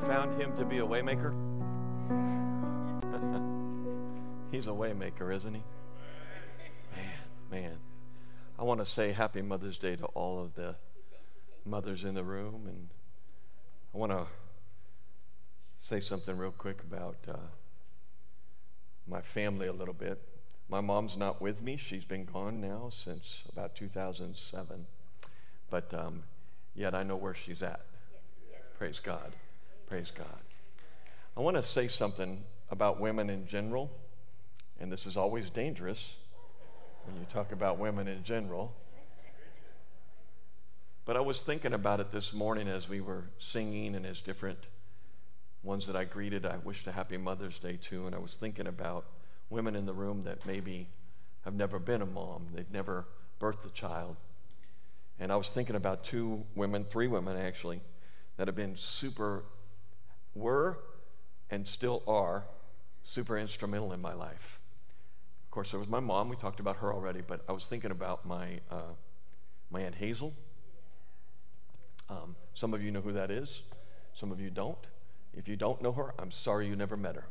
found him to be a waymaker? He's a waymaker, isn't he? Man, man. I want to say happy Mother's Day to all of the mothers in the room, and I want to say something real quick about uh, my family a little bit. My mom's not with me; she's been gone now since about 2007, but um, yet I know where she's at. Praise God. Praise God. I want to say something about women in general and this is always dangerous when you talk about women in general. But I was thinking about it this morning as we were singing and as different ones that I greeted, I wished a happy Mother's Day to, and I was thinking about women in the room that maybe have never been a mom, they've never birthed a child. And I was thinking about two women, three women actually, that have been super, were, and still are super instrumental in my life. Of course, there was my mom. We talked about her already, but I was thinking about my, uh, my Aunt Hazel. Um, some of you know who that is, some of you don't. If you don't know her, I'm sorry you never met her.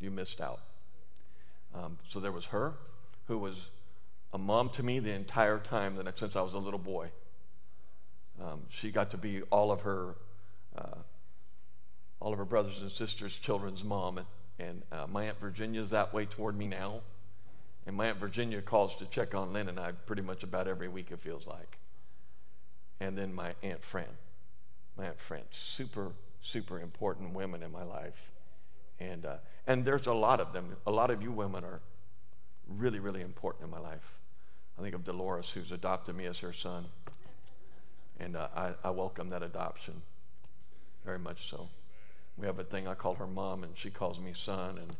You missed out. Um, so there was her, who was a mom to me the entire time that since I was a little boy. Um, she got to be all of her, uh, all of her brothers and sisters' children's mom, and, and uh, my aunt Virginia's that way toward me now. And my Aunt Virginia calls to check on Lynn and I pretty much about every week, it feels like. And then my Aunt Fran. My Aunt Fran. Super, super important women in my life. And, uh, and there's a lot of them. A lot of you women are really, really important in my life. I think of Dolores, who's adopted me as her son. And uh, I, I welcome that adoption very much so. We have a thing I call her mom, and she calls me son. And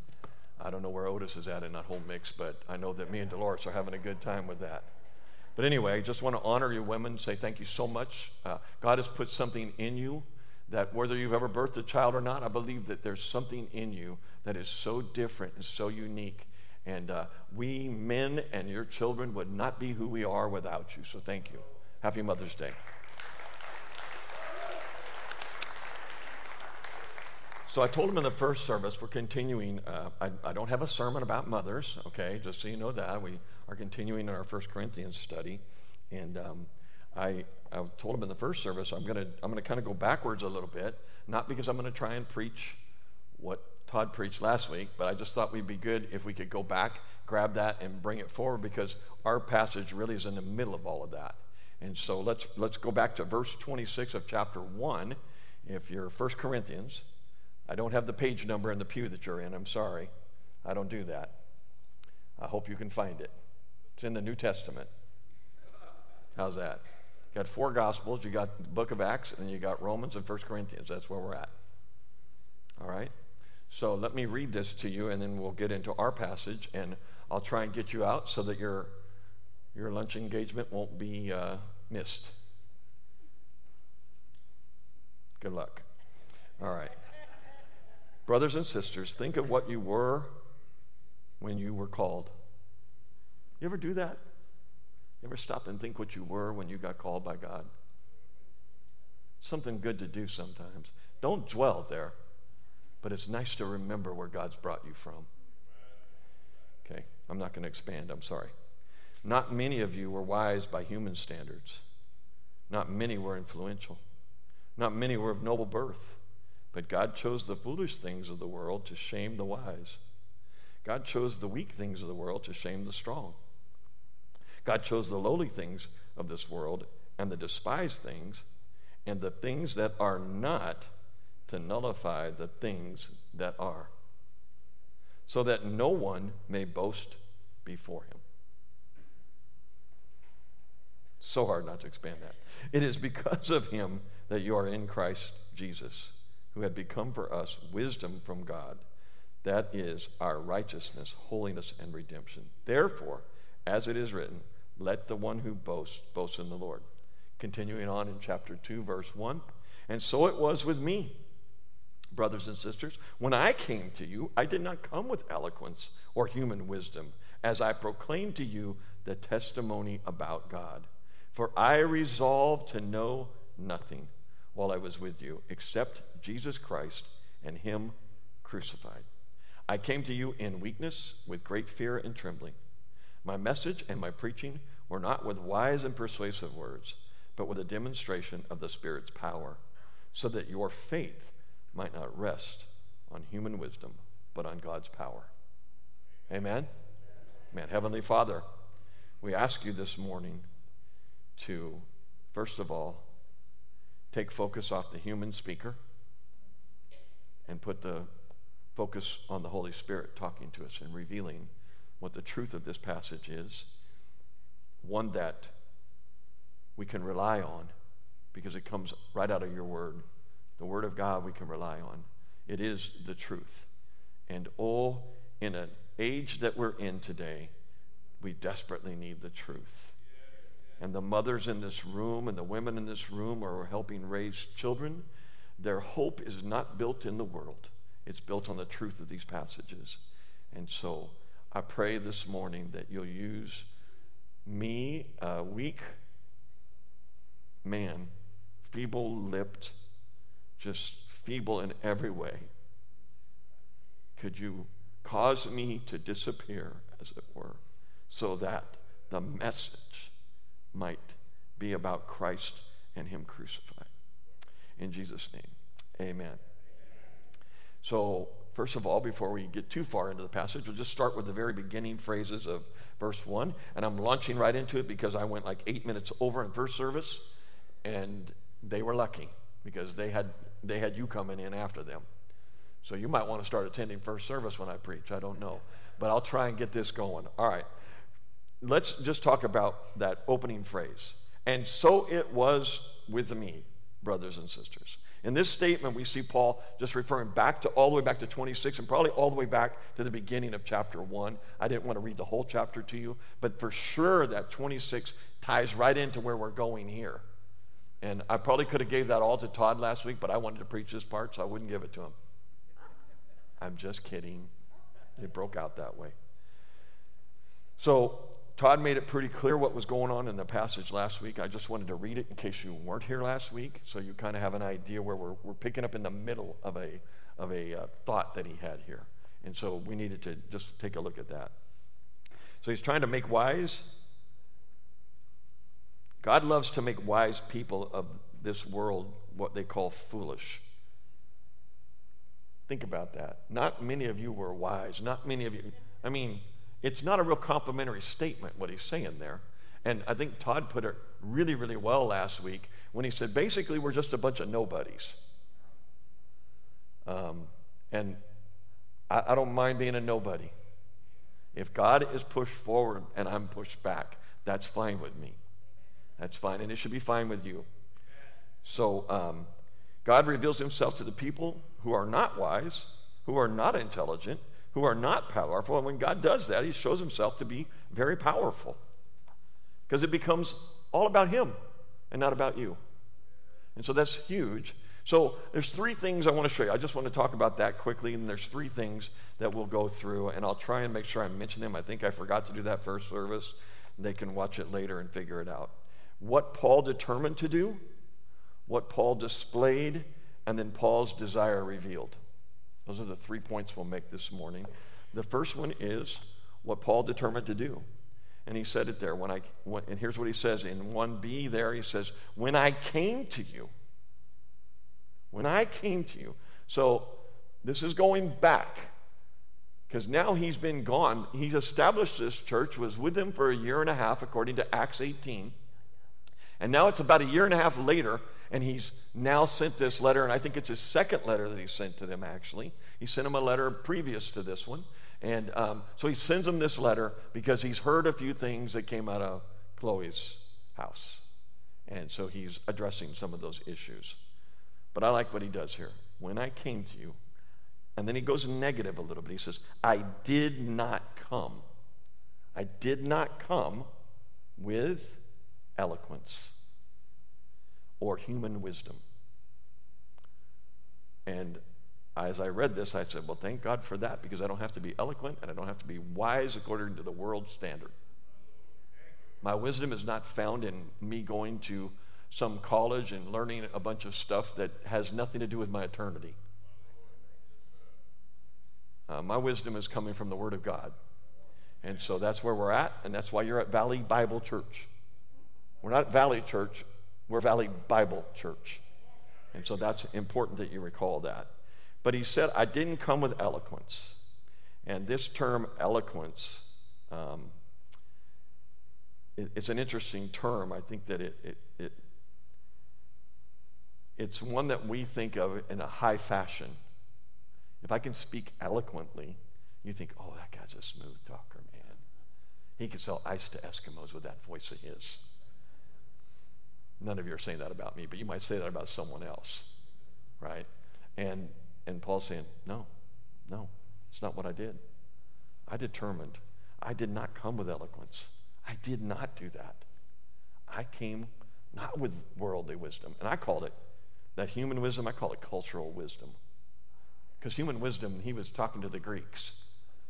I don't know where Otis is at in that whole mix, but I know that me and Dolores are having a good time with that. But anyway, I just want to honor you women, say thank you so much. Uh, God has put something in you that whether you've ever birthed a child or not, I believe that there's something in you that is so different and so unique. And uh, we men and your children would not be who we are without you. So thank you. Happy Mother's Day. So I told him in the first service, we're continuing. Uh, I, I, don't have a sermon about mothers, okay, just so you know that. We are continuing in our First Corinthians study. And um, I, I told him in the first service, I'm going to I'm gonna kind of go backwards a little bit, not because I'm going to try and preach what Todd preached last week, but I just thought we'd be good if we could go back, grab that, and bring it forward because our passage really is in the middle of all of that. And so let's, let's go back to verse 26 of chapter 1, if you're First Corinthians. I don't have the page number in the pew that you're in. I'm sorry. I don't do that. I hope you can find it. It's in the New Testament. How's that? You got four Gospels, you got the book of Acts, and then you got Romans and First Corinthians. That's where we're at. All right? So let me read this to you, and then we'll get into our passage, and I'll try and get you out so that your, your lunch engagement won't be uh, missed. Good luck. Brothers and sisters, think of what you were when you were called. You ever do that? You ever stop and think what you were when you got called by God? Something good to do sometimes. Don't dwell there, but it's nice to remember where God's brought you from. Okay, I'm not going to expand, I'm sorry. Not many of you were wise by human standards. Not many were influential. Not many were of noble birth. But God chose the foolish things of the world to shame the wise. God chose the weak things of the world to shame the strong. God chose the lowly things of this world and the despised things and the things that are not to nullify the things that are, so that no one may boast before him. So hard not to expand that. It is because of him that you are in Christ Jesus who had become for us wisdom from God. That is our righteousness, holiness, and redemption. Therefore, as it is written, let the one who boasts boast in the Lord. Continuing on in chapter 2, verse 1. And so it was with me, brothers and sisters. When I came to you, I did not come with eloquence or human wisdom, as I proclaimed to you the testimony about God. For I resolved to know nothing while I was with you, except Jesus Christ and Him crucified. I came to you in weakness, with great fear and trembling. My message and my preaching were not with wise and persuasive words, but with a demonstration of the Spirit's power, so that your faith might not rest on human wisdom, but on God's power. Amen? Amen. Heavenly Father, we ask you this morning to, first of all, take focus off the human speaker and put the focus on the Holy Spirit talking to us and revealing what the truth of this passage is. One that we can rely on because it comes right out of your word. The word of God we can rely on. It is the truth. And oh, in an age that we're in today, we desperately need the truth. And the mothers in this room and the women in this room are helping raise children. Their hope is not built in the world, it's built on the truth of these passages. And so I pray this morning that you'll use me, a weak man, feeble lipped, just feeble in every way. Could you cause me to disappear, as it were, so that the message might be about Christ and Him crucified? In Jesus' name, amen. So, first of all, before we get too far into the passage, we'll just start with the very beginning phrases of verse 1. And I'm launching right into it because I went like eight minutes over in first service, and they were lucky because they had, they had you coming in after them. So you might want to start attending first service when I preach. I don't know. But I'll try and get this going. All right. Let's just talk about that opening phrase. And so it was with me, brothers and sisters. In this statement, we see Paul just referring back to all the way back to 26 and probably all the way back to the beginning of chapter 1. I didn't want to read the whole chapter to you, but for sure that 26 ties right into where we're going here. And I probably could have gave that all to Todd last week, but I wanted to preach this part, so I wouldn't give it to him. I'm just kidding. It broke out that way. So Todd made it pretty clear what was going on in the passage last week. I just wanted to read it in case you weren't here last week, so you kind of have an idea where we're, we're picking up in the middle of a, of a uh, thought that he had here. And so we needed to just take a look at that. So he's trying to make wise. God loves to make wise people of this world what they call foolish. Think about that. Not many of you were wise. Not many of you. I mean, it's not a real complimentary statement what he's saying there. And I think Todd put it really, really well last week when he said, basically, we're just a bunch of nobodies. Um, and I, I don't mind being a nobody. If God is pushed forward and I'm pushed back, that's fine with me. That's fine, and it should be fine with you. So, um, God reveals himself to the people who are not wise, who are not intelligent, who are not powerful. And when God does that, He shows Himself to be very powerful because it becomes all about Him and not about you. And so that's huge. So there's three things I want to show you. I just want to talk about that quickly, and there's three things that we'll go through, and I'll try and make sure I mention them. I think I forgot to do that first service. They can watch it later and figure it out. What Paul determined to do, what Paul displayed, and then Paul's desire revealed. Those are the three points we'll make this morning. The first one is what Paul determined to do. And he said it there. When I, when, and here's what he says in 1b there he says, When I came to you. When I came to you. So this is going back because now he's been gone. He's established this church, was with them for a year and a half, according to Acts 18. And now it's about a year and a half later, and he's now sent this letter, and I think it's his second letter that he sent to them, actually. He sent them a letter previous to this one. And um, so he sends them this letter because he's heard a few things that came out of Chloe's house. And so he's addressing some of those issues. But I like what he does here. When I came to you, and then he goes negative a little bit. He says, I did not come. I did not come with eloquence or human wisdom. And as I read this, I said, Well, thank God for that because I don't have to be eloquent and I don't have to be wise according to the world standard. My wisdom is not found in me going to some college and learning a bunch of stuff that has nothing to do with my eternity. Uh, my wisdom is coming from the Word of God. And so that's where we're at, and that's why you're at Valley Bible Church. We're not Valley Church, we're Valley Bible Church. And so that's important that you recall that. But he said, I didn't come with eloquence. And this term, eloquence, um, it, it's an interesting term. I think that it, it, it, it's one that we think of in a high fashion. If I can speak eloquently, you think, oh, that guy's a smooth talker, man. He can sell ice to Eskimos with that voice of his. None of you are saying that about me, but you might say that about someone else, right? And, and Paul's saying, no, no, it's not what I did. I determined. I did not come with eloquence. I did not do that. I came not with worldly wisdom. And I called it, that human wisdom, I call it cultural wisdom. Because human wisdom, he was talking to the Greeks.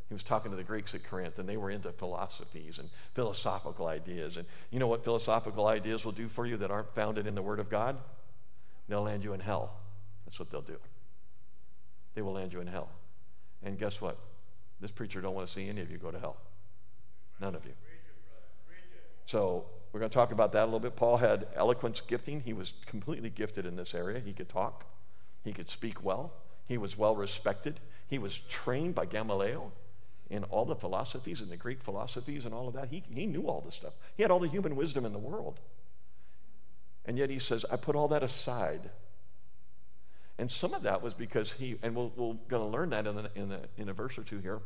He was talking to the Greeks at Corinth, and they were into philosophies and philosophical ideas. And you know what philosophical ideas will do for you that aren't founded in the Word of God? They'll land you in hell. That's what they'll do. They will land you in hell. And guess what? This preacher don't want to see any of you go to hell. None of you. So we're going to talk about that a little bit. Paul had eloquence gifting. He was completely gifted in this area. He could talk. He could speak well. He was well respected. He was trained by Gamaliel in all the philosophies and the Greek philosophies and all of that. He, he knew all this stuff. He had all the human wisdom in the world. And yet he says, I put all that aside. And some of that was because he, and we'll, we're going to learn that in, the, in, the, in a verse or two here,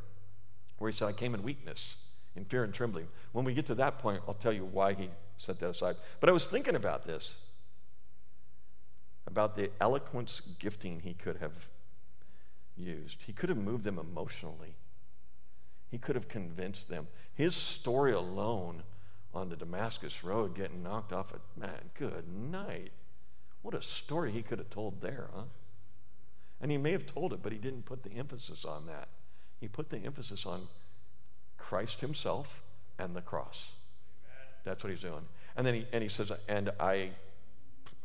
where he said, I came in weakness, in fear and trembling. When we get to that point, I'll tell you why he set that aside. But I was thinking about this, about the eloquence gifting he could have used. He could have moved them emotionally. He could have convinced them. His story alone on the Damascus Road getting knocked off a man, good night. What a story he could have told there, huh? And he may have told it, but he didn't put the emphasis on that. He put the emphasis on Christ himself and the cross. That's what he's doing. And then he, and he says, And I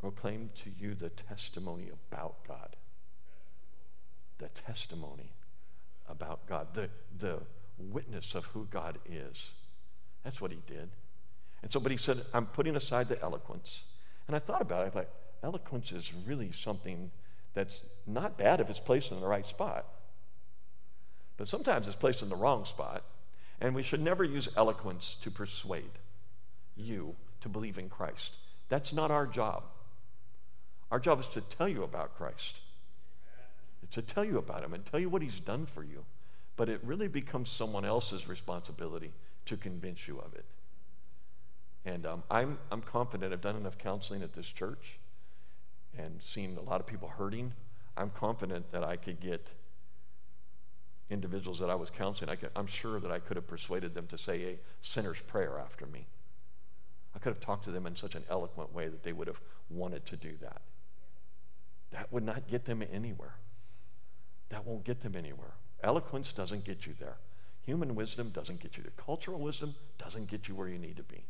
proclaim to you the testimony about God. The testimony about God. The, the witness of who God is. That's what he did. And so, but he said, I'm putting aside the eloquence. And I thought about it. I thought, eloquence is really something that's not bad if it's placed in the right spot. But sometimes it's placed in the wrong spot. And we should never use eloquence to persuade you to believe in Christ. That's not our job. Our job is to tell you about Christ, to tell you about Him and tell you what He's done for you but it really becomes someone else's responsibility to convince you of it. And um, I'm, I'm confident I've done enough counseling at this church and seen a lot of people hurting. I'm confident that I could get individuals that I was counseling, I am sure that I could have persuaded them to say a sinner's prayer after me. I could have talked to them in such an eloquent way that they would have wanted to do that. That would not get them anywhere. That won't get them anywhere. Eloquence doesn't get you there. Human wisdom doesn't get you there. Cultural wisdom doesn't get you where you need to be.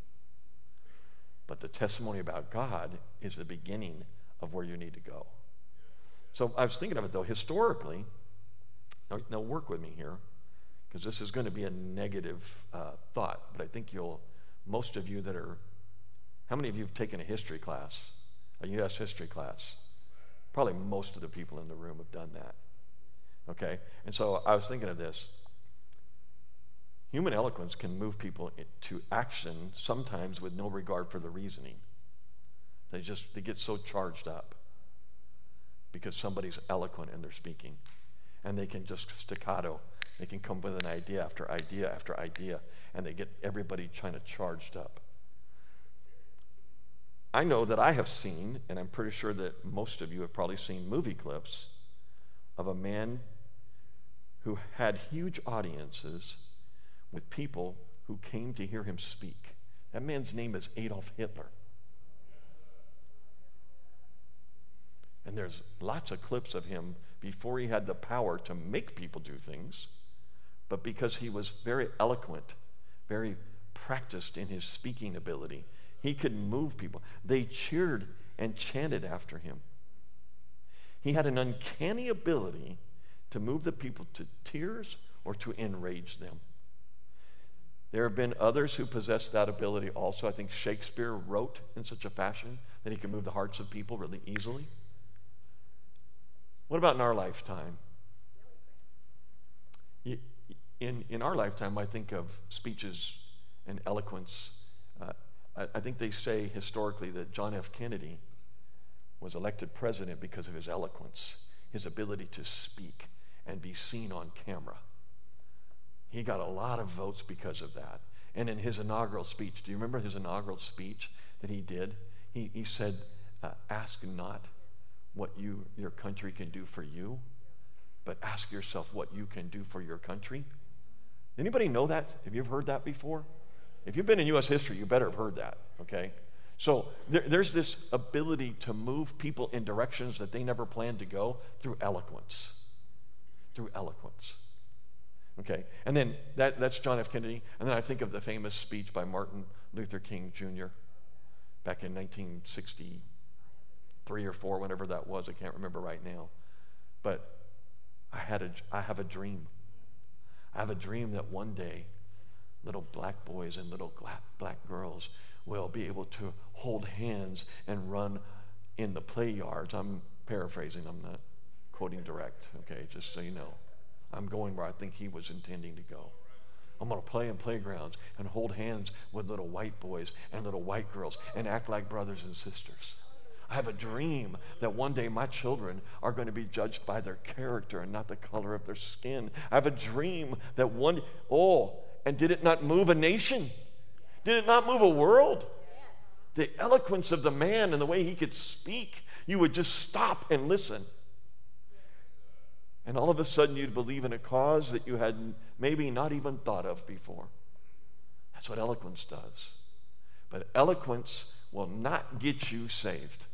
But the testimony about God is the beginning of where you need to go. So I was thinking of it though, historically, now, now work with me here, because this is going to be a negative uh, thought, but I think you'll, most of you that are, how many of you have taken a history class, a U.S. history class? Probably most of the people in the room have done that. Okay? And so I was thinking of this. Human eloquence can move people to action sometimes with no regard for the reasoning. They just they get so charged up because somebody's eloquent in their speaking. And they can just staccato. They can come with an idea after idea after idea, and they get everybody kind of charged up. I know that I have seen, and I'm pretty sure that most of you have probably seen movie clips of a man who had huge audiences with people who came to hear him speak. That man's name is Adolf Hitler. And there's lots of clips of him before he had the power to make people do things, but because he was very eloquent, very practiced in his speaking ability, He could move people. They cheered and chanted after him. He had an uncanny ability to move the people to tears or to enrage them. There have been others who possess that ability also. I think Shakespeare wrote in such a fashion that he could move the hearts of people really easily. What about in our lifetime? In, in our lifetime, I think of speeches and eloquence. Uh, I, I think they say historically that John F. Kennedy was elected president because of his eloquence, his ability to speak and be seen on camera. He got a lot of votes because of that. And in his inaugural speech, do you remember his inaugural speech that he did? He, he said, uh, Ask not what you, your country can do for you, but ask yourself what you can do for your country. Anybody know that? Have you ever heard that before? If you've been in U.S. history, you better have heard that, okay? So there, there's this ability to move people in directions that they never planned to go through eloquence. Through eloquence. Okay? And then that, that's John F. Kennedy. And then I think of the famous speech by Martin Luther King Jr. back in 1963 or 4, whenever that was. I can't remember right now. But I, had a, I have a dream. I have a dream that one day little black boys and little black girls will be able to hold hands and run in the play yards. I'm paraphrasing, I'm not quoting direct, okay, just so you know. I'm going where I think he was intending to go. I'm going to play in playgrounds and hold hands with little white boys and little white girls and act like brothers and sisters. I have a dream that one day my children are going to be judged by their character and not the color of their skin. I have a dream that one, oh, and did it not move a nation? Did it not move a world? The eloquence of the man and the way he could speak, you would just stop and listen. And all of a sudden, you'd believe in a cause that you had maybe not even thought of before. That's what eloquence does. But eloquence will not get you saved.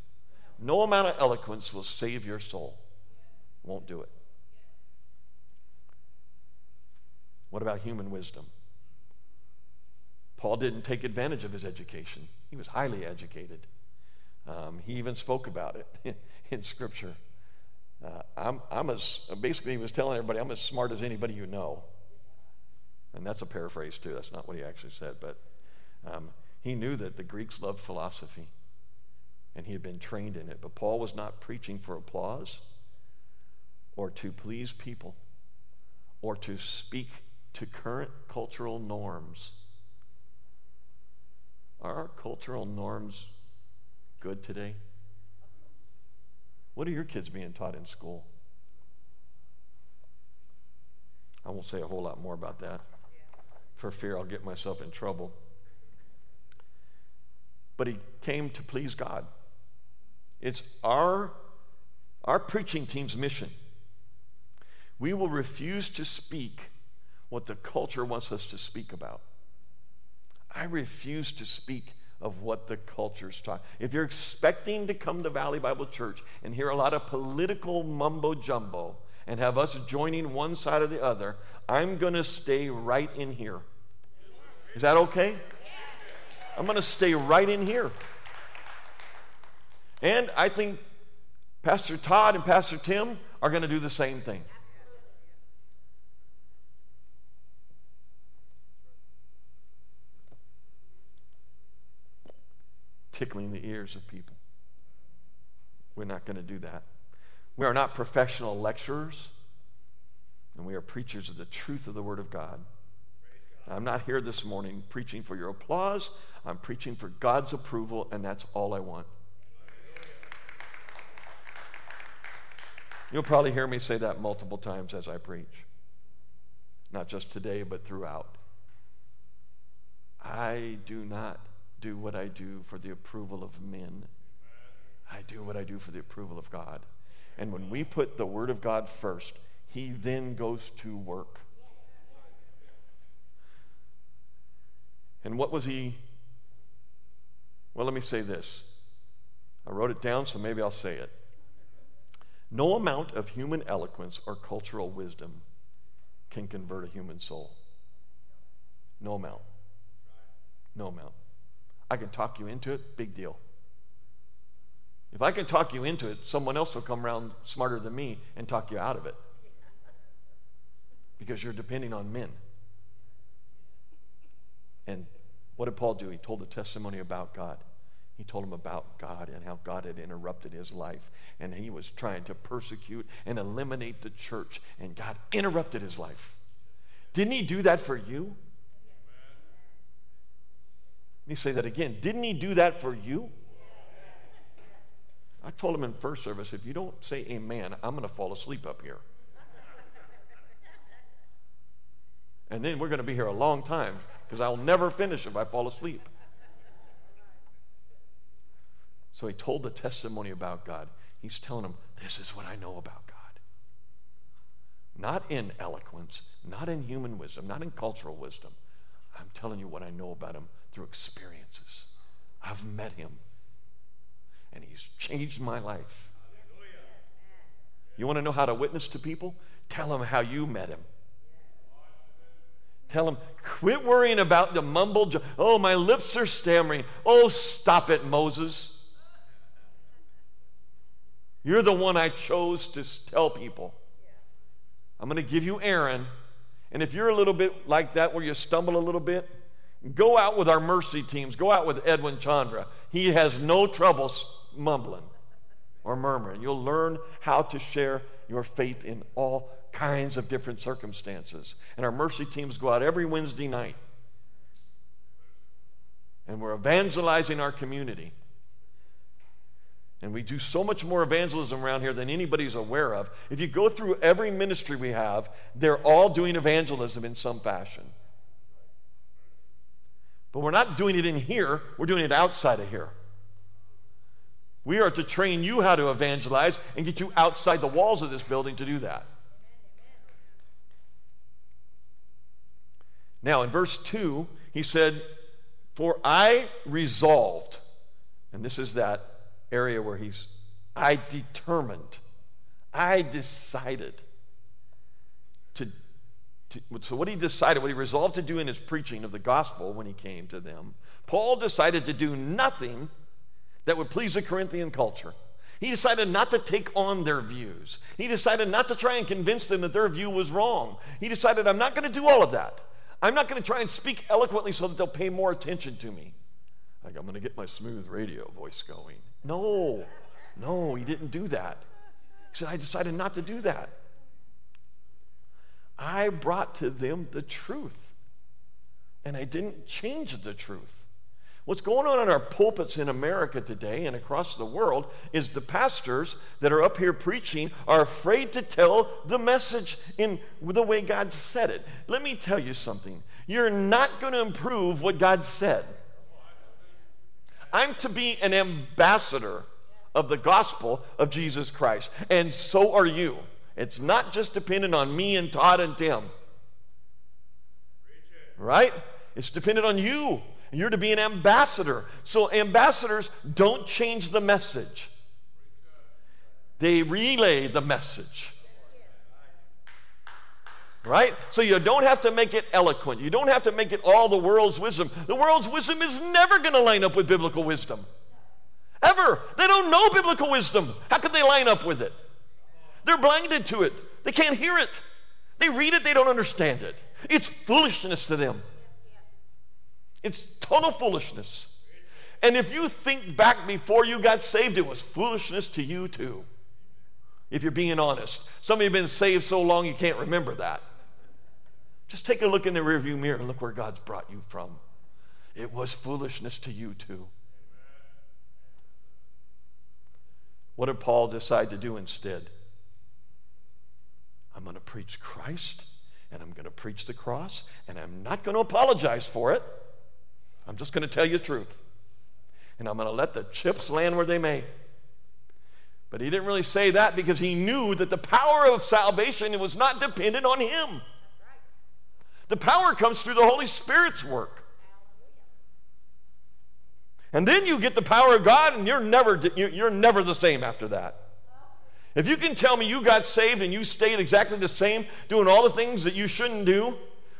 No amount of eloquence will save your soul. Won't do it. What about human wisdom? Paul didn't take advantage of his education, he was highly educated. Um, he even spoke about it in Scripture. Uh, I'm, I'm as, basically, he was telling everybody, I'm as smart as anybody you know. And that's a paraphrase, too. That's not what he actually said. But um, he knew that the Greeks loved philosophy, and he had been trained in it. But Paul was not preaching for applause or to please people or to speak to current cultural norms. Are our cultural norms good today? What are your kids being taught in school? I won't say a whole lot more about that for fear I'll get myself in trouble. But he came to please God. It's our, our preaching team's mission. We will refuse to speak what the culture wants us to speak about. I refuse to speak of what the culture's taught. If you're expecting to come to Valley Bible Church and hear a lot of political mumbo jumbo and have us joining one side or the other, I'm going to stay right in here. Is that okay? I'm going to stay right in here. And I think Pastor Todd and Pastor Tim are going to do the same thing. Tickling the ears of people. We're not going to do that. We are not professional lecturers, and we are preachers of the truth of the Word of God. I'm not here this morning preaching for your applause. I'm preaching for God's approval, and that's all I want. You'll probably hear me say that multiple times as I preach. Not just today, but throughout. I do not do what I do for the approval of men. I do what I do for the approval of God. And when we put the Word of God first, He then goes to work. And what was He? Well, let me say this. I wrote it down, so maybe I'll say it. No amount of human eloquence or cultural wisdom can convert a human soul. No amount. No amount. I can talk you into it, big deal. If I can talk you into it, someone else will come around smarter than me and talk you out of it. Because you're depending on men. And what did Paul do? He told the testimony about God. He told him about God and how God had interrupted his life. And he was trying to persecute and eliminate the church. And God interrupted his life. Didn't he do that for you? Let me say that again. Didn't he do that for you? I told him in first service, if you don't say amen, I'm going to fall asleep up here. And then we're going to be here a long time because I'll never finish if I fall asleep. So he told the testimony about God. He's telling them, This is what I know about God. Not in eloquence, not in human wisdom, not in cultural wisdom. I'm telling you what I know about him through experiences. I've met him, and he's changed my life. You want to know how to witness to people? Tell them how you met him. Tell them, quit worrying about the mumbled, oh, my lips are stammering. Oh, stop it, Moses. You're the one I chose to tell people. I'm going to give you Aaron. And if you're a little bit like that where you stumble a little bit, go out with our mercy teams. Go out with Edwin Chandra. He has no trouble mumbling or murmuring. You'll learn how to share your faith in all kinds of different circumstances. And our mercy teams go out every Wednesday night. And we're evangelizing our community. And we do so much more evangelism around here than anybody's aware of. If you go through every ministry we have, they're all doing evangelism in some fashion. But we're not doing it in here, we're doing it outside of here. We are to train you how to evangelize and get you outside the walls of this building to do that. Now, in verse 2, he said, For I resolved, and this is that area where he's, I determined, I decided to, so what he decided, what he resolved to do in his preaching of the gospel when he came to them, Paul decided to do nothing that would please the Corinthian culture. He decided not to take on their views. He decided not to try and convince them that their view was wrong. He decided, I'm not going to do all of that. I'm not going to try and speak eloquently so that they'll pay more attention to me. Like, I'm going to get my smooth radio voice going. No, no, he didn't do that. He said, I decided not to do that. I brought to them the truth, and I didn't change the truth. What's going on in our pulpits in America today and across the world is the pastors that are up here preaching are afraid to tell the message in the way God said it. Let me tell you something. You're not going to improve what God said. I'm to be an ambassador of the gospel of Jesus Christ, and so are you. It's not just dependent on me and Todd and Tim. Right? It's dependent on you you're to be an ambassador. So, ambassadors don't change the message, they relay the message. Right? So you don't have to make it eloquent. You don't have to make it all the world's wisdom. The world's wisdom is never going to line up with biblical wisdom. Ever. They don't know biblical wisdom. How could they line up with it? They're blinded to it. They can't hear it. They read it, they don't understand it. It's foolishness to them. It's total foolishness. And if you think back before you got saved, it was foolishness to you too. If you're being honest. Some of you have been saved so long you can't remember that. Just take a look in the rearview mirror and look where God's brought you from. It was foolishness to you too. What did Paul decide to do instead? I'm going to preach Christ and I'm going to preach the cross and I'm not going to apologize for it. I'm just going to tell you the truth. And I'm going to let the chips land where they may. But he didn't really say that because he knew that the power of salvation was not dependent on him. The power comes through the Holy Spirit's work. And then you get the power of God, and you're never, you're never the same after that. If you can tell me you got saved and you stayed exactly the same, doing all the things that you shouldn't do,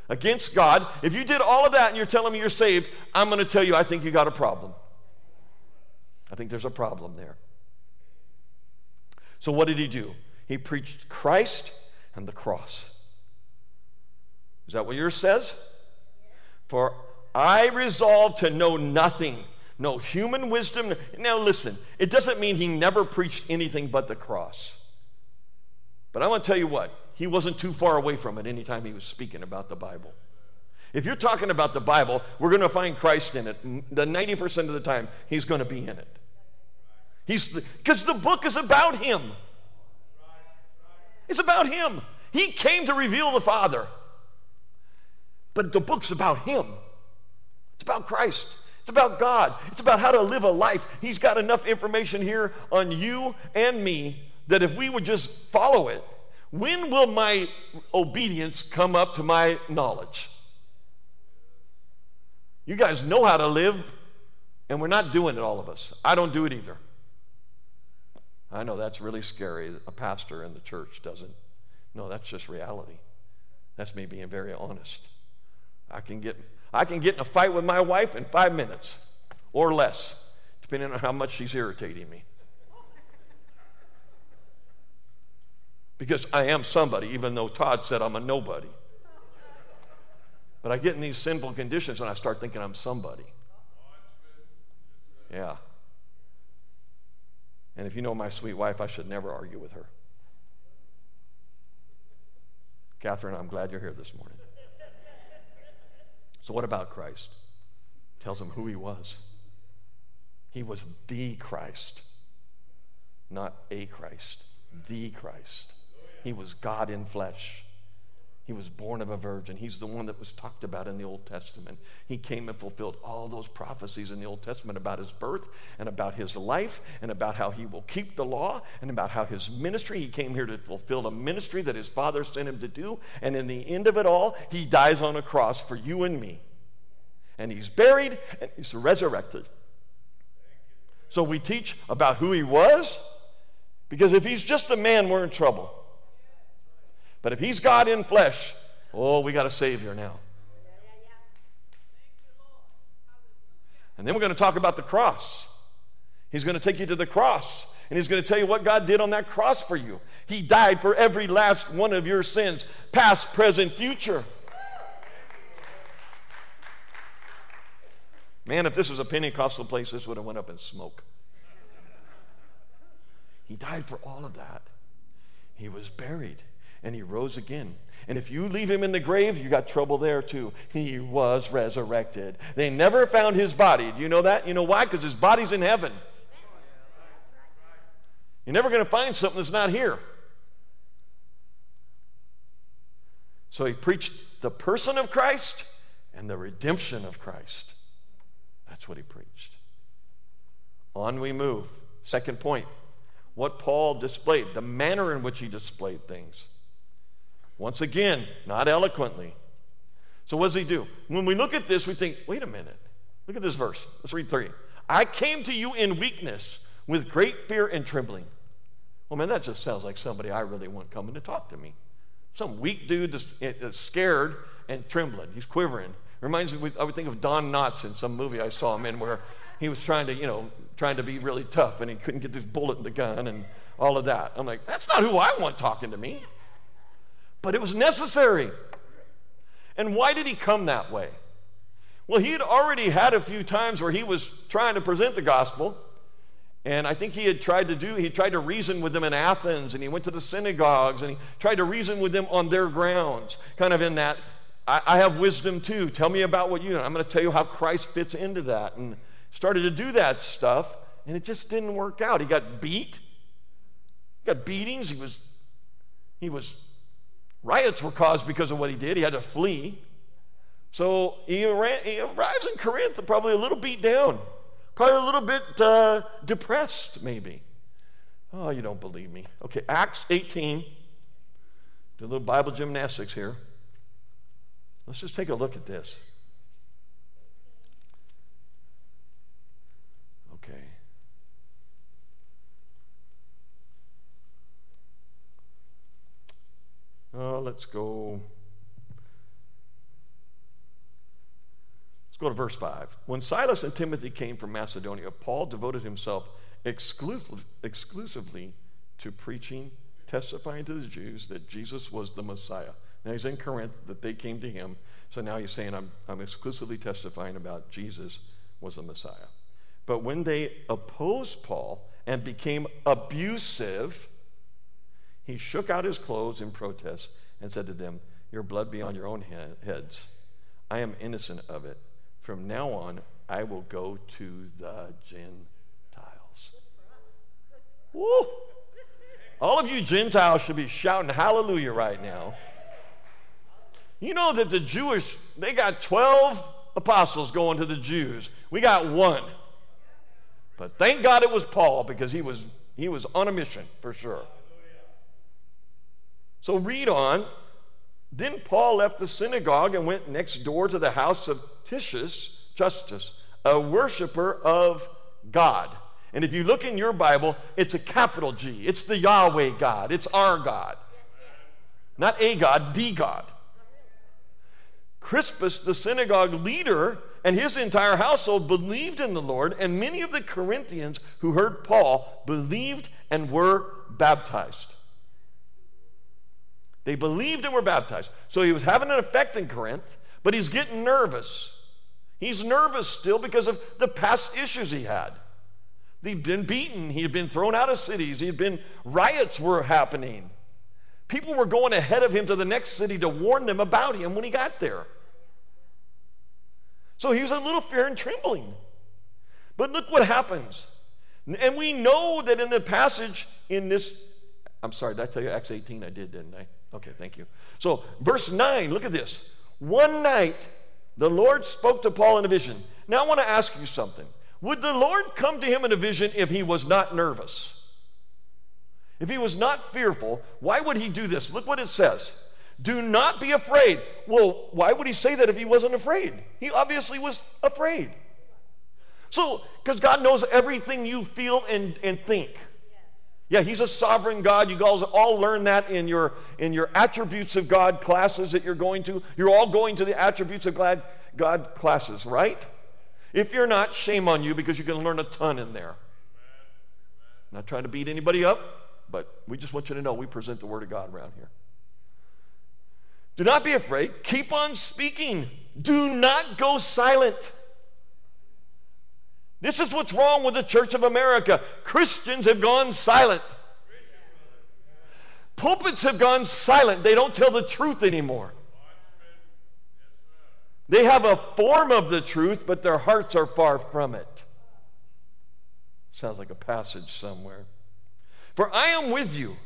against God, if you did all of that and you're telling me you're saved, I'm going to tell you I think you got a problem. I think there's a problem there. So, what did he do? He preached Christ and the cross. Is that what yours says? For I resolved to know nothing, no human wisdom. Now, listen, it doesn't mean he never preached anything but the cross. But I want to tell you what, he wasn't too far away from it anytime he was speaking about the Bible. If you're talking about the Bible, we're going to find Christ in it. The 90% of the time, he's going to be in it. He's because the book is about him. It's about him. He came to reveal the Father. But the book's about him. It's about Christ. It's about God. It's about how to live a life. He's got enough information here on you and me that if we would just follow it, when will my obedience come up to my knowledge? You guys know how to live, and we're not doing it, all of us. I don't do it either. I know that's really scary. A pastor in the church doesn't. No, that's just reality. That's me being very honest. I can get I can get in a fight with my wife in five minutes or less, depending on how much she's irritating me. Because I am somebody, even though Todd said I'm a nobody. But I get in these sinful conditions and I start thinking I'm somebody. Yeah. And if you know my sweet wife, I should never argue with her. Catherine, I'm glad you're here this morning. So, what about Christ? Tells him who he was. He was the Christ, not a Christ, the Christ. He was God in flesh. He was born of a virgin. He's the one that was talked about in the Old Testament. He came and fulfilled all those prophecies in the Old Testament about his birth and about his life and about how he will keep the law and about how his ministry, he came here to fulfill a ministry that his father sent him to do. And in the end of it all, he dies on a cross for you and me. And he's buried and he's resurrected. So we teach about who he was because if he's just a man, we're in trouble. But if he's God in flesh, oh, we got a Savior now. And then we're going to talk about the cross. He's going to take you to the cross, and he's going to tell you what God did on that cross for you. He died for every last one of your sins, past, present, future. Man, if this was a Pentecostal place, this would have went up in smoke. He died for all of that. He was buried and he rose again. And if you leave him in the grave, you got trouble there too. He was resurrected. They never found his body. Do you know that? You know why? Because his body's in heaven. You're never going to find something that's not here. So he preached the person of Christ and the redemption of Christ. That's what he preached. On we move. Second point what Paul displayed, the manner in which he displayed things. Once again, not eloquently. So, what does he do? When we look at this, we think, wait a minute. Look at this verse. Let's read three. I came to you in weakness with great fear and trembling. Well, man, that just sounds like somebody I really want coming to talk to me. Some weak dude that's, scared and trembling. He's quivering. Reminds me, I would think of Don Knotts in some movie I saw him in where he was trying to, you know, trying to be really tough and he couldn't get this bullet in the gun and all of that. I'm like, that's not who I want talking to me but it was necessary. And why did he come that way? Well, he had already had a few times where he was trying to present the gospel. And I think he had tried to do, he tried to reason with them in Athens, and he went to the synagogues, and he tried to reason with them on their grounds, kind of in that, I, I have wisdom too. Tell me about what you know. I'm going to tell you how Christ fits into that. And started to do that stuff, and it just didn't work out. He got beat, he got beatings, he was, he was Riots were caused because of what he did. He had to flee. So he, ran, he arrives in Corinth probably a little beat down, probably a little bit uh, depressed, maybe. Oh, you don't believe me. Okay, Acts 18. Do a little Bible gymnastics here. Let's just take a look at this. Uh, let's go Let's go to verse 5. When Silas and Timothy came from Macedonia, Paul devoted himself exclusive, exclusively to preaching, testifying to the Jews that Jesus was the Messiah. Now he's in Corinth, that they came to him. So now he's saying, I'm, I'm exclusively testifying about Jesus was the Messiah. But when they opposed Paul and became abusive, he shook out his clothes in protest and said to them, Your blood be on your own heads. I am innocent of it. From now on, I will go to the Gentiles. Woo! All of you Gentiles should be shouting hallelujah right now. You know that the Jewish, they got 12 apostles going to the Jews. We got one. But thank God it was Paul because he was, he was on a mission for sure. So read on. Then Paul left the synagogue and went next door to the house of Titius Justus, a worshiper of God. And if you look in your Bible, it's a capital G. It's the Yahweh God. It's our God. Not a God, the God. Crispus, the synagogue leader, and his entire household believed in the Lord, and many of the Corinthians who heard Paul believed and were baptized. They believed and were baptized. So he was having an effect in Corinth, but he's getting nervous. He's nervous still because of the past issues he had. He'd been beaten, he had been thrown out of cities, he had been riots were happening. People were going ahead of him to the next city to warn them about him when he got there. So he was a little fear and trembling. But look what happens. And we know that in the passage in this, I'm sorry, did I tell you Acts 18? I did, didn't I? Okay, thank you. So, verse 9, look at this. One night, the Lord spoke to Paul in a vision. Now, I want to ask you something. Would the Lord come to him in a vision if he was not nervous? If he was not fearful, why would he do this? Look what it says. Do not be afraid. Well, why would he say that if he wasn't afraid? He obviously was afraid. So, because God knows everything you feel and, and think. Yeah, he's a sovereign God. You guys all learn that in your in your attributes of God classes that you're going to. You're all going to the attributes of God, God classes, right? If you're not, shame on you because going to learn a ton in there. Not trying to beat anybody up, but we just want you to know we present the Word of God around here. Do not be afraid. Keep on speaking. Do not go silent. This is what's wrong with the Church of America. Christians have gone silent. Pulpits have gone silent. They don't tell the truth anymore. They have a form of the truth, but their hearts are far from it. Sounds like a passage somewhere. For I am with you,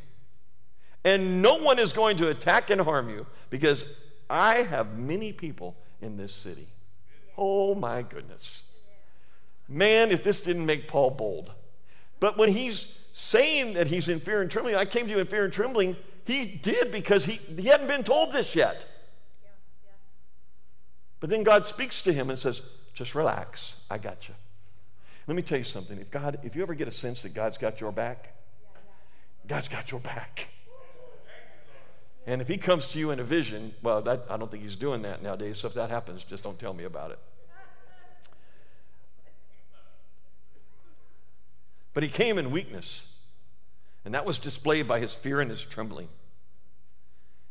and no one is going to attack and harm you, because I have many people in this city. Oh my goodness. Man, if this didn't make Paul bold. But when he's saying that he's in fear and trembling, I came to you in fear and trembling, he did because he, he hadn't been told this yet. But then God speaks to him and says, just relax, I got you. Let me tell you something. If God, if you ever get a sense that God's got your back, God's got your back. And if he comes to you in a vision, well, that, I don't think he's doing that nowadays. So if that happens, just don't tell me about it. But he came in weakness, and that was displayed by his fear and his trembling.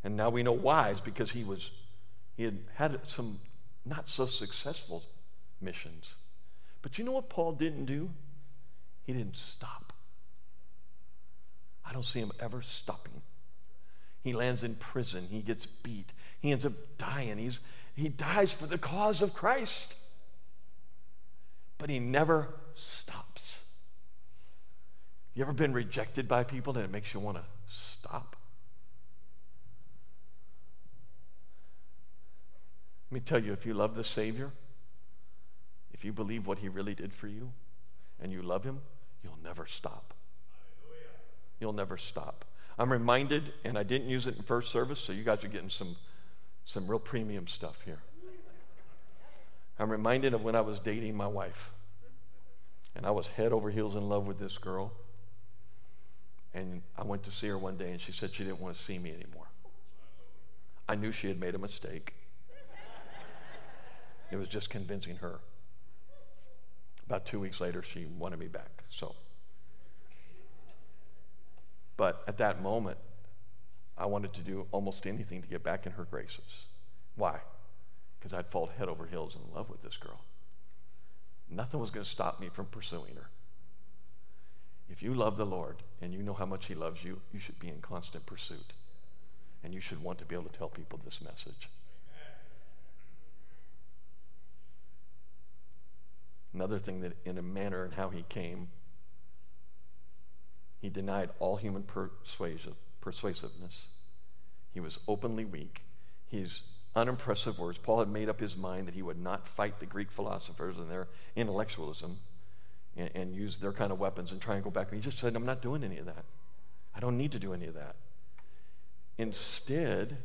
And now we know why. It's because he was he had had some not so successful missions. But you know what Paul didn't do? He didn't stop. I don't see him ever stopping. He lands in prison. He gets beat. He ends up dying. He's, he dies for the cause of Christ. But he never stops. You ever been rejected by people and it makes you want to stop? Let me tell you if you love the Savior, if you believe what He really did for you, and you love Him, you'll never stop. You'll never stop. I'm reminded, and I didn't use it in first service, so you guys are getting some, some real premium stuff here. I'm reminded of when I was dating my wife, and I was head over heels in love with this girl. And I went to see her one day, and she said she didn't want to see me anymore. I knew she had made a mistake. It was just convincing her. About two weeks later, she wanted me back. So, but at that moment, I wanted to do almost anything to get back in her graces. Why? Because I'd fallen head over heels in love with this girl. Nothing was going to stop me from pursuing her. If you love the Lord and you know how much He loves you, you should be in constant pursuit. And you should want to be able to tell people this message. Another thing that, in a manner and how he came, he denied all human persuasive, persuasiveness. He was openly weak. His unimpressive words. Paul had made up his mind that he would not fight the Greek philosophers and their intellectualism and, and use their kind of weapons and try and go back. And He just said, I'm not doing any of that. I don't need to do any of that. Instead,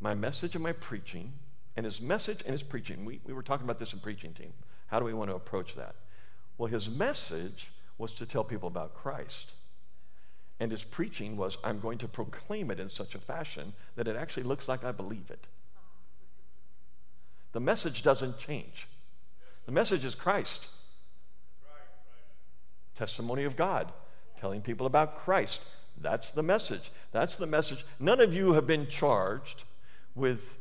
my message and my preaching, and his message and his preaching, we, we were talking about this in preaching team. How do we want to approach that? Well, his message was to tell people about Christ. And his preaching was, I'm going to proclaim it in such a fashion that it actually looks like I believe it. The message doesn't change. The message is Christ. Testimony of God, telling people about Christ. That's the message. That's the message. None of you have been charged with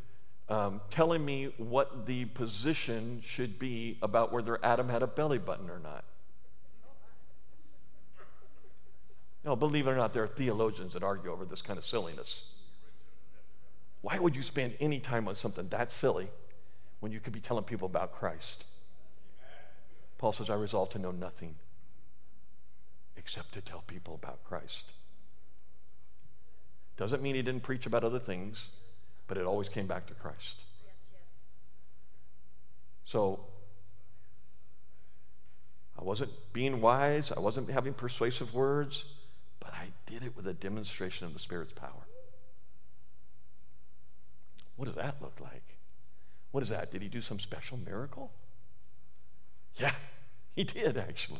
um, telling me what the position should be about whether Adam had a belly button or not. No, believe it or not, there are theologians that argue over this kind of silliness. Why would you spend any time on something that silly when you could be telling people about Christ? Paul says, I resolve to know nothing except to tell people about Christ. Doesn't mean he didn't preach about other things but it always came back to Christ. So I wasn't being wise, I wasn't having persuasive words, but I did it with a demonstration of the Spirit's power. What does that look like? What is that? Did he do some special miracle? Yeah, he did actually.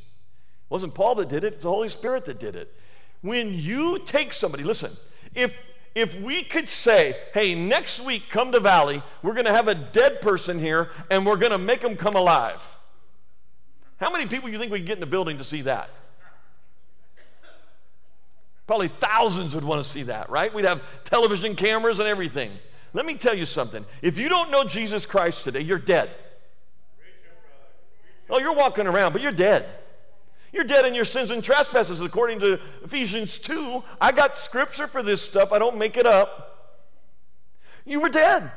Wasn't Paul that did it, it's the Holy Spirit that did it. When you take somebody, listen, if if we could say, hey, next week come to Valley, we're going to have a dead person here and we're going to make them come alive. How many people do you think we get in the building to see that? Probably thousands would want to see that, right? We'd have television cameras and everything. Let me tell you something. If you don't know Jesus Christ today, you're dead. Oh, you're walking around, but you're dead. You're dead in your sins and trespasses, according to Ephesians 2. I got scripture for this stuff, I don't make it up. You were dead.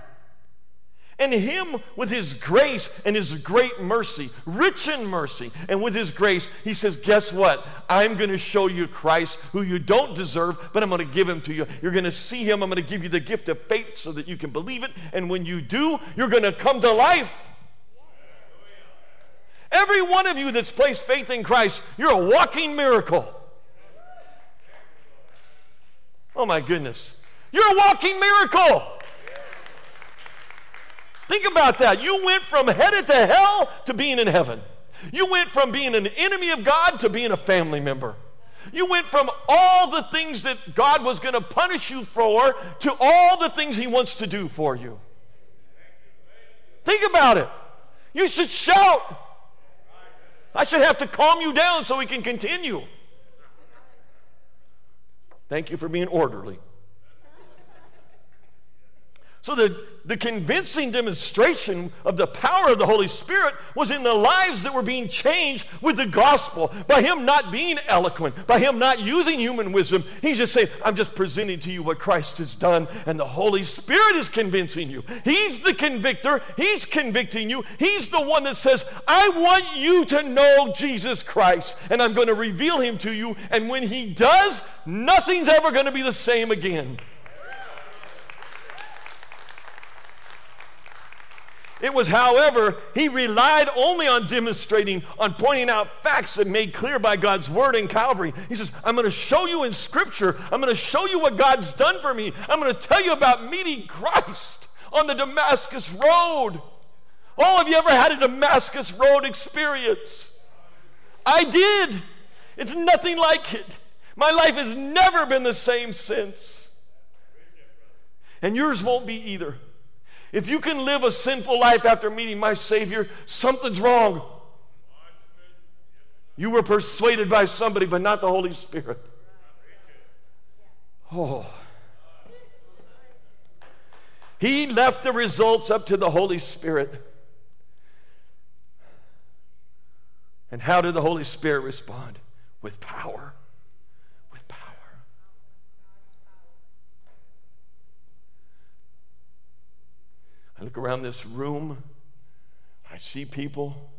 And Him, with His grace and His great mercy, rich in mercy, and with His grace, He says, Guess what? I'm going to show you Christ who you don't deserve, but I'm going to give Him to you. You're going to see Him. I'm going to give you the gift of faith so that you can believe it. And when you do, you're going to come to life. Every one of you that's placed faith in Christ, you're a walking miracle. Oh my goodness. You're a walking miracle. Think about that. You went from headed to hell to being in heaven. You went from being an enemy of God to being a family member. You went from all the things that God was going to punish you for to all the things He wants to do for you. Think about it. You should shout. I should have to calm you down so we can continue. Thank you for being orderly. So, the, the convincing demonstration of the power of the Holy Spirit was in the lives that were being changed with the gospel. By Him not being eloquent, by Him not using human wisdom, He's just saying, I'm just presenting to you what Christ has done, and the Holy Spirit is convincing you. He's the convictor, He's convicting you. He's the one that says, I want you to know Jesus Christ, and I'm going to reveal Him to you. And when He does, nothing's ever going to be the same again. It was, however, he relied only on demonstrating, on pointing out facts that made clear by God's word in Calvary. He says, I'm going to show you in Scripture, I'm going to show you what God's done for me. I'm going to tell you about meeting Christ on the Damascus Road. All of you ever had a Damascus Road experience? I did. It's nothing like it. My life has never been the same since. And yours won't be either. If you can live a sinful life after meeting my Savior, something's wrong. You were persuaded by somebody, but not the Holy Spirit. Oh. He left the results up to the Holy Spirit. And how did the Holy Spirit respond? With power. With power. I look around this room, I see people.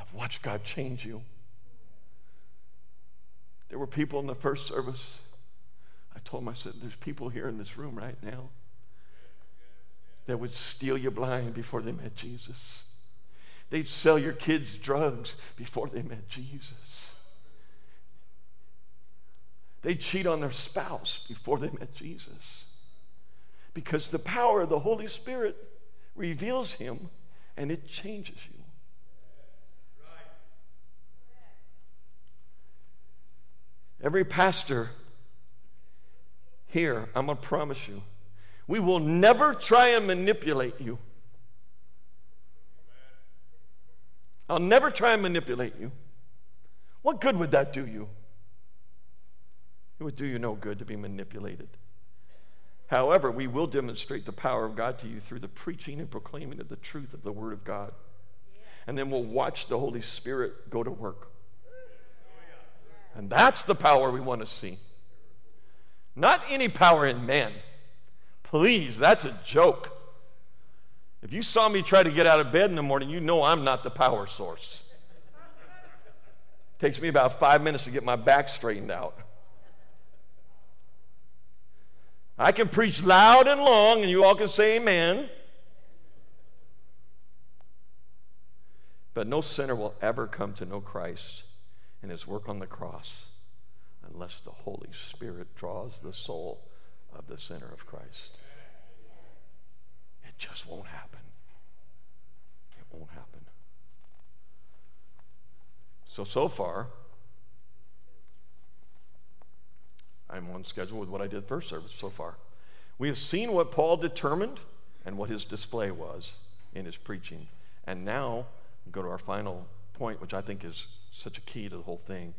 I've watched God change you. There were people in the first service. I told them, I said, there's people here in this room right now that would steal you blind before they met Jesus. They'd sell your kids drugs before they met Jesus. They'd cheat on their spouse before they met Jesus. Because the power of the Holy Spirit reveals Him and it changes you. Every pastor here, I'm going to promise you, we will never try and manipulate you. I'll never try and manipulate you. What good would that do you? It would do you no good to be manipulated. However, we will demonstrate the power of God to you through the preaching and proclaiming of the truth of the Word of God. And then we'll watch the Holy Spirit go to work. And that's the power we want to see. Not any power in man. Please, that's a joke. If you saw me try to get out of bed in the morning, you know I'm not the power source. Takes me about five minutes to get my back straightened out. I can preach loud and long, and you all can say amen. But no sinner will ever come to know Christ and his work on the cross unless the Holy Spirit draws the soul of the sinner of Christ. It just won't happen. It won't happen. So, so far, I'm on schedule with what I did first service so far. We have seen what Paul determined and what his display was in his preaching. And now, we go to our final point, which I think is such a key to the whole thing.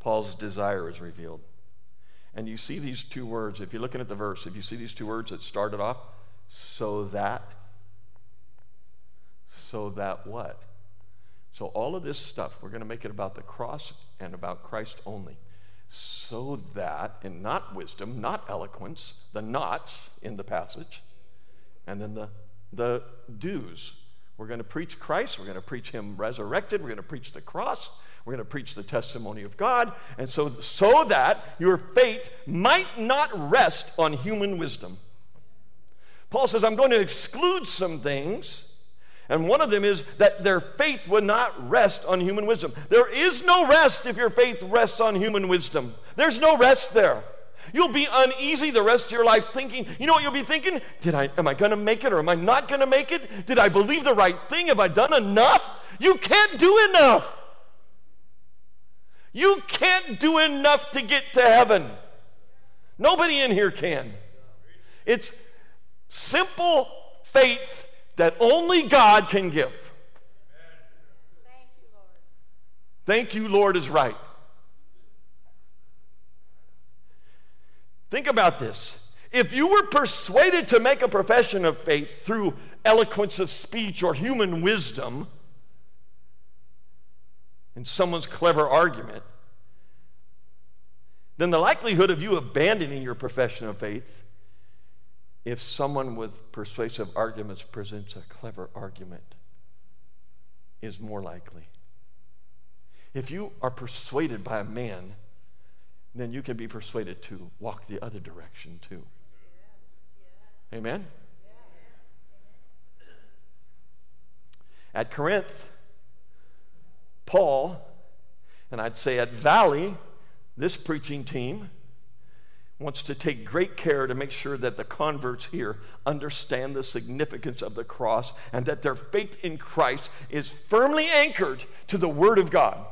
Paul's desire is revealed. And you see these two words, if you're looking at the verse, if you see these two words that started off, so that, so that what? So all of this stuff, we're going to make it about the cross and about Christ only. So that, and not wisdom, not eloquence, the nots in the passage, and then the, the do's. We're going to preach Christ, we're going to preach Him resurrected, we're going to preach the cross, we're going to preach the testimony of God, and so, so that your faith might not rest on human wisdom. Paul says, I'm going to exclude some things. And one of them is that their faith would not rest on human wisdom. There is no rest if your faith rests on human wisdom. There's no rest there. You'll be uneasy the rest of your life thinking, you know what you'll be thinking? Did I am I going to make it or am I not going to make it? Did I believe the right thing? Have I done enough? You can't do enough. You can't do enough to get to heaven. Nobody in here can. It's simple faith that only God can give. Thank you, Lord, is right. Think about this. If you were persuaded to make a profession of faith through eloquence of speech or human wisdom, in someone's clever argument, then the likelihood of you abandoning your profession of faith if someone with persuasive arguments presents a clever argument is more likely. If you are persuaded by a man, then you can be persuaded to walk the other direction too. Amen? At Corinth, Paul, and I'd say at Valley, this preaching team wants to take great care to make sure that the converts here understand the significance of the cross and that their faith in Christ is firmly anchored to the Word of God.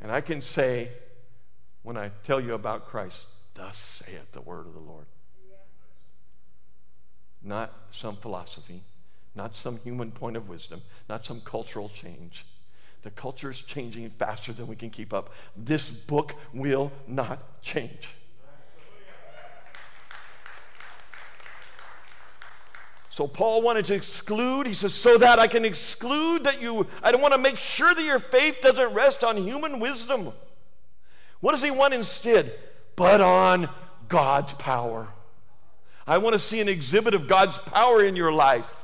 And I can say when I tell you about Christ, thus saith the word of the Lord. Not some philosophy, not some human point of wisdom, not some cultural change. The culture is changing faster than we can keep up. This book will not change. So Paul wanted to exclude, he says, so that I can exclude that you, I don't want to make sure that your faith doesn't rest on human wisdom. What does he want instead? But on God's power. I want to see an exhibit of God's power in your life.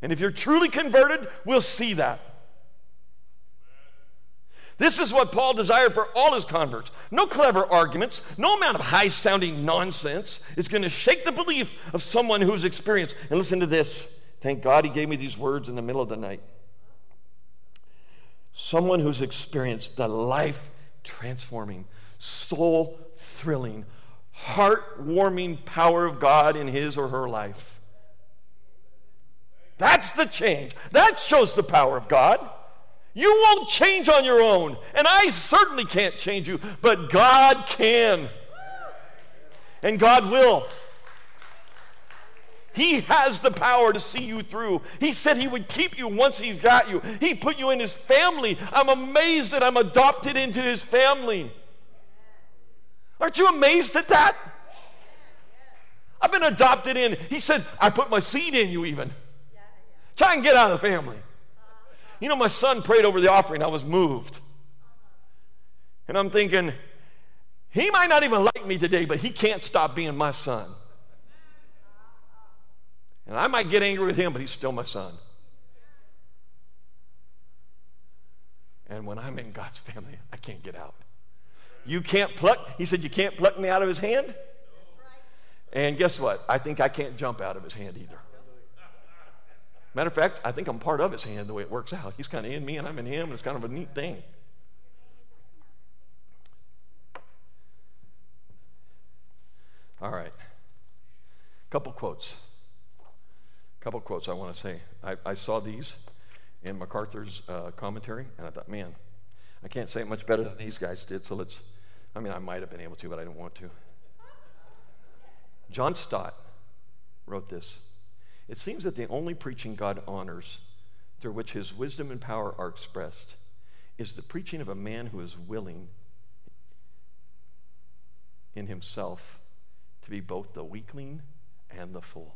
And if you're truly converted, we'll see that. This is what Paul desired for all his converts. No clever arguments, no amount of high sounding nonsense is going to shake the belief of someone who's experienced. And listen to this. Thank God he gave me these words in the middle of the night. Someone who's experienced the life transforming, soul thrilling, heart-warming power of God in his or her life. That's the change. That shows the power of God. You won't change on your own, and I certainly can't change you, but God can. And God will. He has the power to see you through. He said He would keep you once He's got you. He put you in His family. I'm amazed that I'm adopted into His family. Aren't you amazed at that? I've been adopted in. He said, I put my seed in you, even. Try and get out of the family. You know, my son prayed over the offering. I was moved. And I'm thinking, he might not even like me today, but he can't stop being my son. And I might get angry with him, but he's still my son. And when I'm in God's family, I can't get out. You can't pluck, he said, you can't pluck me out of his hand. And guess what? I think I can't jump out of his hand either. Matter of fact, I think I'm part of his hand the way it works out. He's kind of in me and I'm in him, and it's kind of a neat thing. All right. Couple quotes. Couple quotes I want to say. I, I saw these in MacArthur's uh, commentary, and I thought, man, I can't say it much better than these guys did, so let's. I mean, I might have been able to, but I didn't want to. John Stott wrote this It seems that the only preaching God honors, through which his wisdom and power are expressed, is the preaching of a man who is willing in himself to be both the weakling and the fool.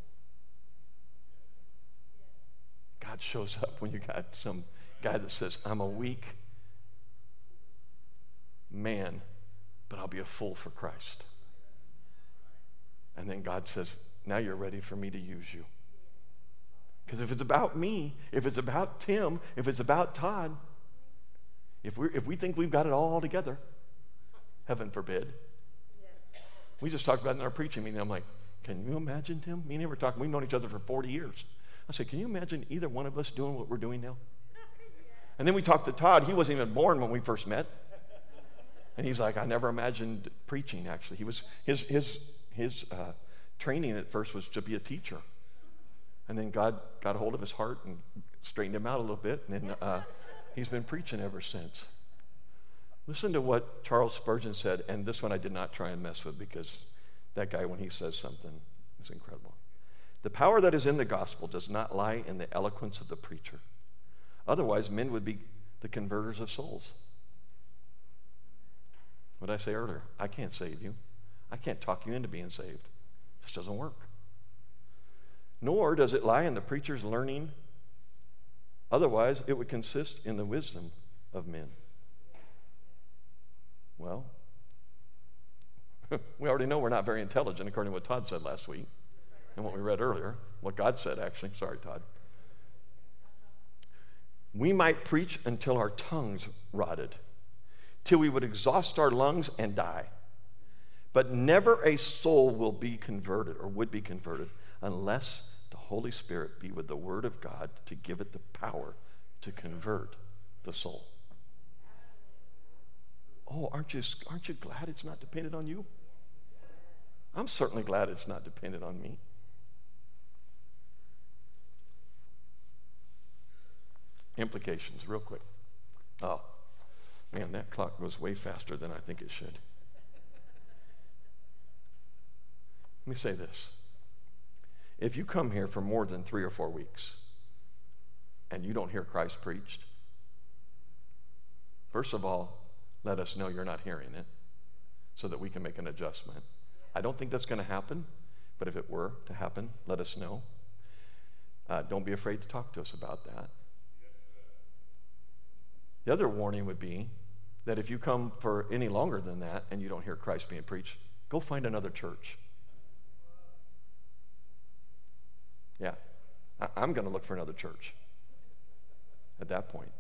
God shows up when you got some guy that says, I'm a weak man, but I'll be a fool for Christ. And then God says, Now you're ready for me to use you. Because if it's about me, if it's about Tim, if it's about Todd, if, we if we think we've got it all together, heaven forbid. We just talked about in our preaching meeting. I'm like, can you imagine, Tim? Me and him were talking. We've known each other for 40 years. I said, can you imagine either one of us doing what we're doing now? And then we talked to Todd. He wasn't even born when we first met. And he's like, I never imagined preaching, actually. He was, his, his his uh, training at first was to be a teacher. And then God got a hold of his heart and straightened him out a little bit. And then uh, he's been preaching ever since. Listen to what Charles Spurgeon said. And this one I did not try and mess with because that guy, when he says something, is incredible. The power that is in the gospel does not lie in the eloquence of the preacher. Otherwise, men would be the converters of souls. What did I say earlier? I can't save you. I can't talk you into being saved. This doesn't work. Nor does it lie in the preacher's learning. Otherwise, it would consist in the wisdom of men. Well, we already know we're not very intelligent, according to what Todd said last week and what we read earlier, what God said, actually. Sorry, Todd. We might preach until our tongues rotted, till we would exhaust our lungs and die. But never a soul will be converted or would be converted unless Holy Spirit be with the Word of God to give it the power to convert the soul. Oh, aren't you, aren't you glad it's not dependent on you? I'm certainly glad it's not dependent on me. Implications, real quick. Oh, Man, that clock goes way faster than I think it should. Let me say this. If you come here for more than three or four weeks and you don't hear Christ preached, first of all, let us know you're not hearing it so that we can make an adjustment. I don't think that's going to happen, but if it were to happen, let us know. Uh, don't be afraid to talk to us about that. The other warning would be that if you come for any longer than that and you don't hear Christ being preached, go find another church. Yeah, I'm going to look for another church at that point.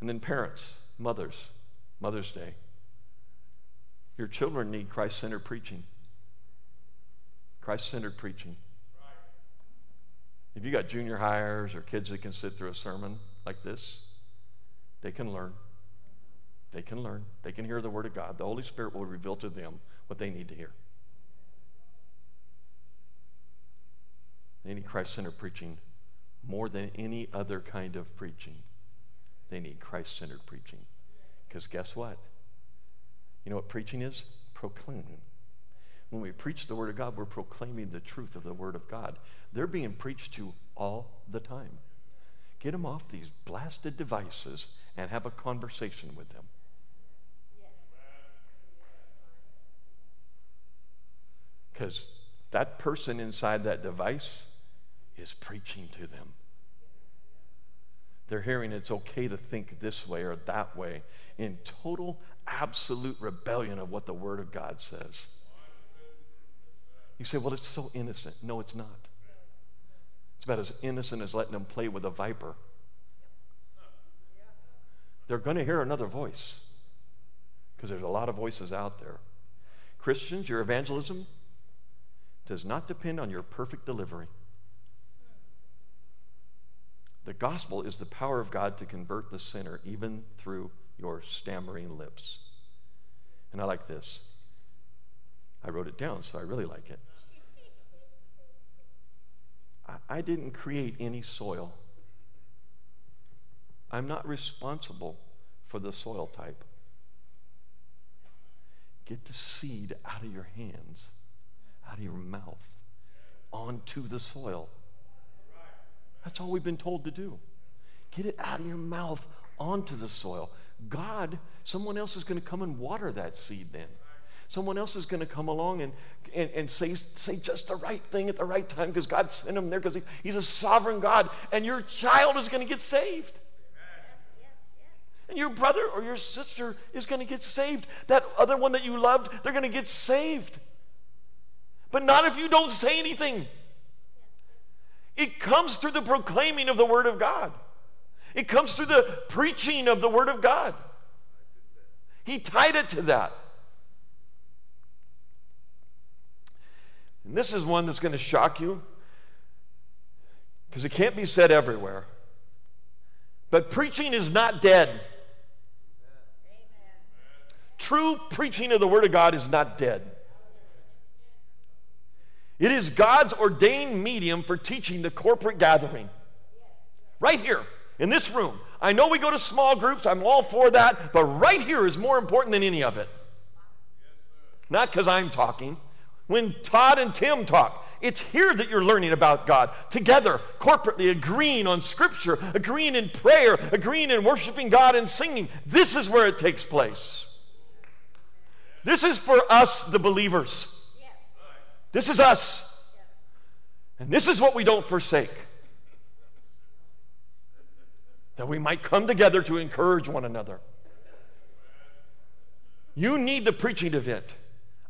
And then, parents, mothers, Mother's Day. Your children need Christ centered preaching. Christ centered preaching. If you got junior hires or kids that can sit through a sermon like this, they can learn. They can learn. They can hear the Word of God. The Holy Spirit will reveal to them what they need to hear. They need Christ centered preaching more than any other kind of preaching. They need Christ centered preaching. Because guess what? You know what preaching is? Proclaiming. When we preach the Word of God, we're proclaiming the truth of the Word of God. They're being preached to all the time. Get them off these blasted devices and have a conversation with them. Because that person inside that device is preaching to them. They're hearing it's okay to think this way or that way in total, absolute rebellion of what the Word of God says. You say, well, it's so innocent. No, it's not. It's about as innocent as letting them play with a viper. They're going to hear another voice because there's a lot of voices out there. Christians, your evangelism does not depend on your perfect delivery. The gospel is the power of God to convert the sinner even through your stammering lips. And I like this. I wrote it down, so I really like it. I, didn't create any soil. I'm not responsible for the soil type. Get the seed out of your hands, out of your mouth, onto the soil. That's all we've been told to do. Get it out of your mouth onto the soil. God, someone else is going to come and water that seed then. Someone else is going to come along and, and, and say, say just the right thing at the right time because God sent him there because he, he's a sovereign God. And your child is going to get saved. And your brother or your sister is going to get saved. That other one that you loved, they're going to get saved. But not if you don't say anything. It comes through the proclaiming of the Word of God, it comes through the preaching of the Word of God. He tied it to that. And this is one that's going to shock you because it can't be said everywhere. But preaching is not dead. Amen. True preaching of the Word of God is not dead. It is God's ordained medium for teaching the corporate gathering. Right here, in this room. I know we go to small groups, I'm all for that, but right here is more important than any of it. Not because I'm talking. When Todd and Tim talk, it's here that you're learning about God together, corporately, agreeing on Scripture, agreeing in prayer, agreeing in worshiping God and singing. This is where it takes place. This is for us, the believers. This is us. And this is what we don't forsake. That we might come together to encourage one another. You need the preaching event.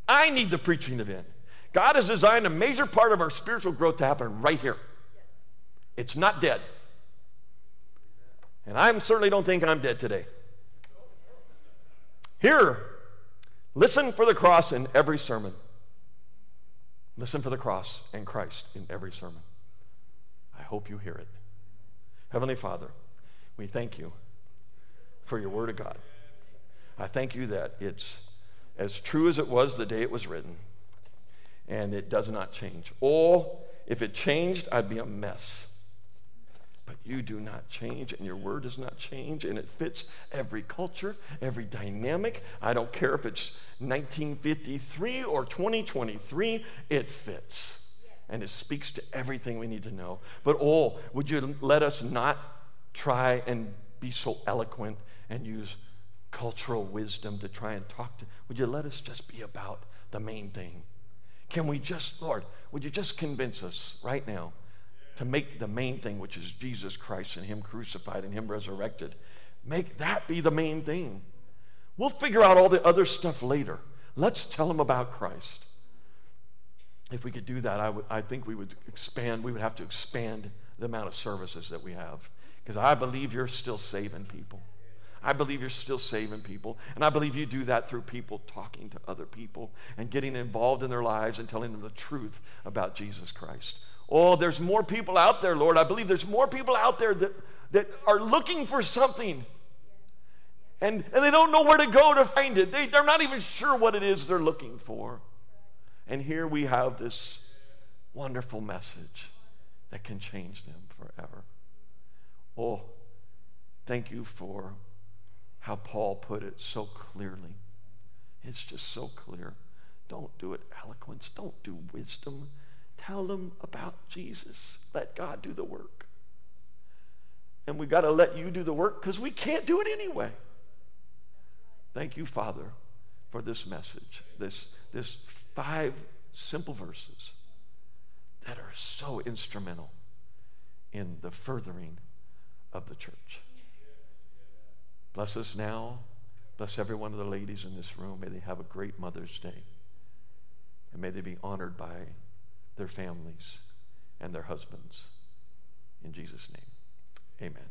I need the preaching event. God has designed a major part of our spiritual growth to happen right here. It's not dead. And I certainly don't think I'm dead today. Here, listen for the cross in every sermon. Listen for the cross and Christ in every sermon. I hope you hear it. Heavenly Father, we thank you for your word of God. I thank you that it's as true as it was the day it was written, and it does not change. Or if it changed, I'd be a mess. But you do not change, and your word does not change, and it fits every culture, every dynamic. I don't care if it's 1953 or 2023, it fits. And it speaks to everything we need to know. But oh, would you let us not try and be so eloquent and use cultural wisdom to try and talk to? Would you let us just be about the main thing? Can we just, Lord, would you just convince us right now to make the main thing, which is Jesus Christ and Him crucified and Him resurrected, make that be the main thing. We'll figure out all the other stuff later. Let's tell them about Christ. If we could do that, I, I think we would expand, we would have to expand the amount of services that we have. Because I believe you're still saving people. I believe you're still saving people. And I believe you do that through people talking to other people and getting involved in their lives and telling them the truth about Jesus Christ. Oh, there's more people out there, Lord. I believe there's more people out there that, that are looking for something. And, and they don't know where to go to find it. They, they're not even sure what it is they're looking for. And here we have this wonderful message that can change them forever. Oh, thank you for how Paul put it so clearly. It's just so clear. Don't do it eloquence, don't do wisdom. Tell them about Jesus. Let God do the work. And we've got to let you do the work because we can't do it anyway. Thank you, Father, for this message, this, this five simple verses that are so instrumental in the furthering of the church. Bless us now. Bless every one of the ladies in this room. May they have a great Mother's Day. And may they be honored by their families and their husbands. In Jesus' name, amen.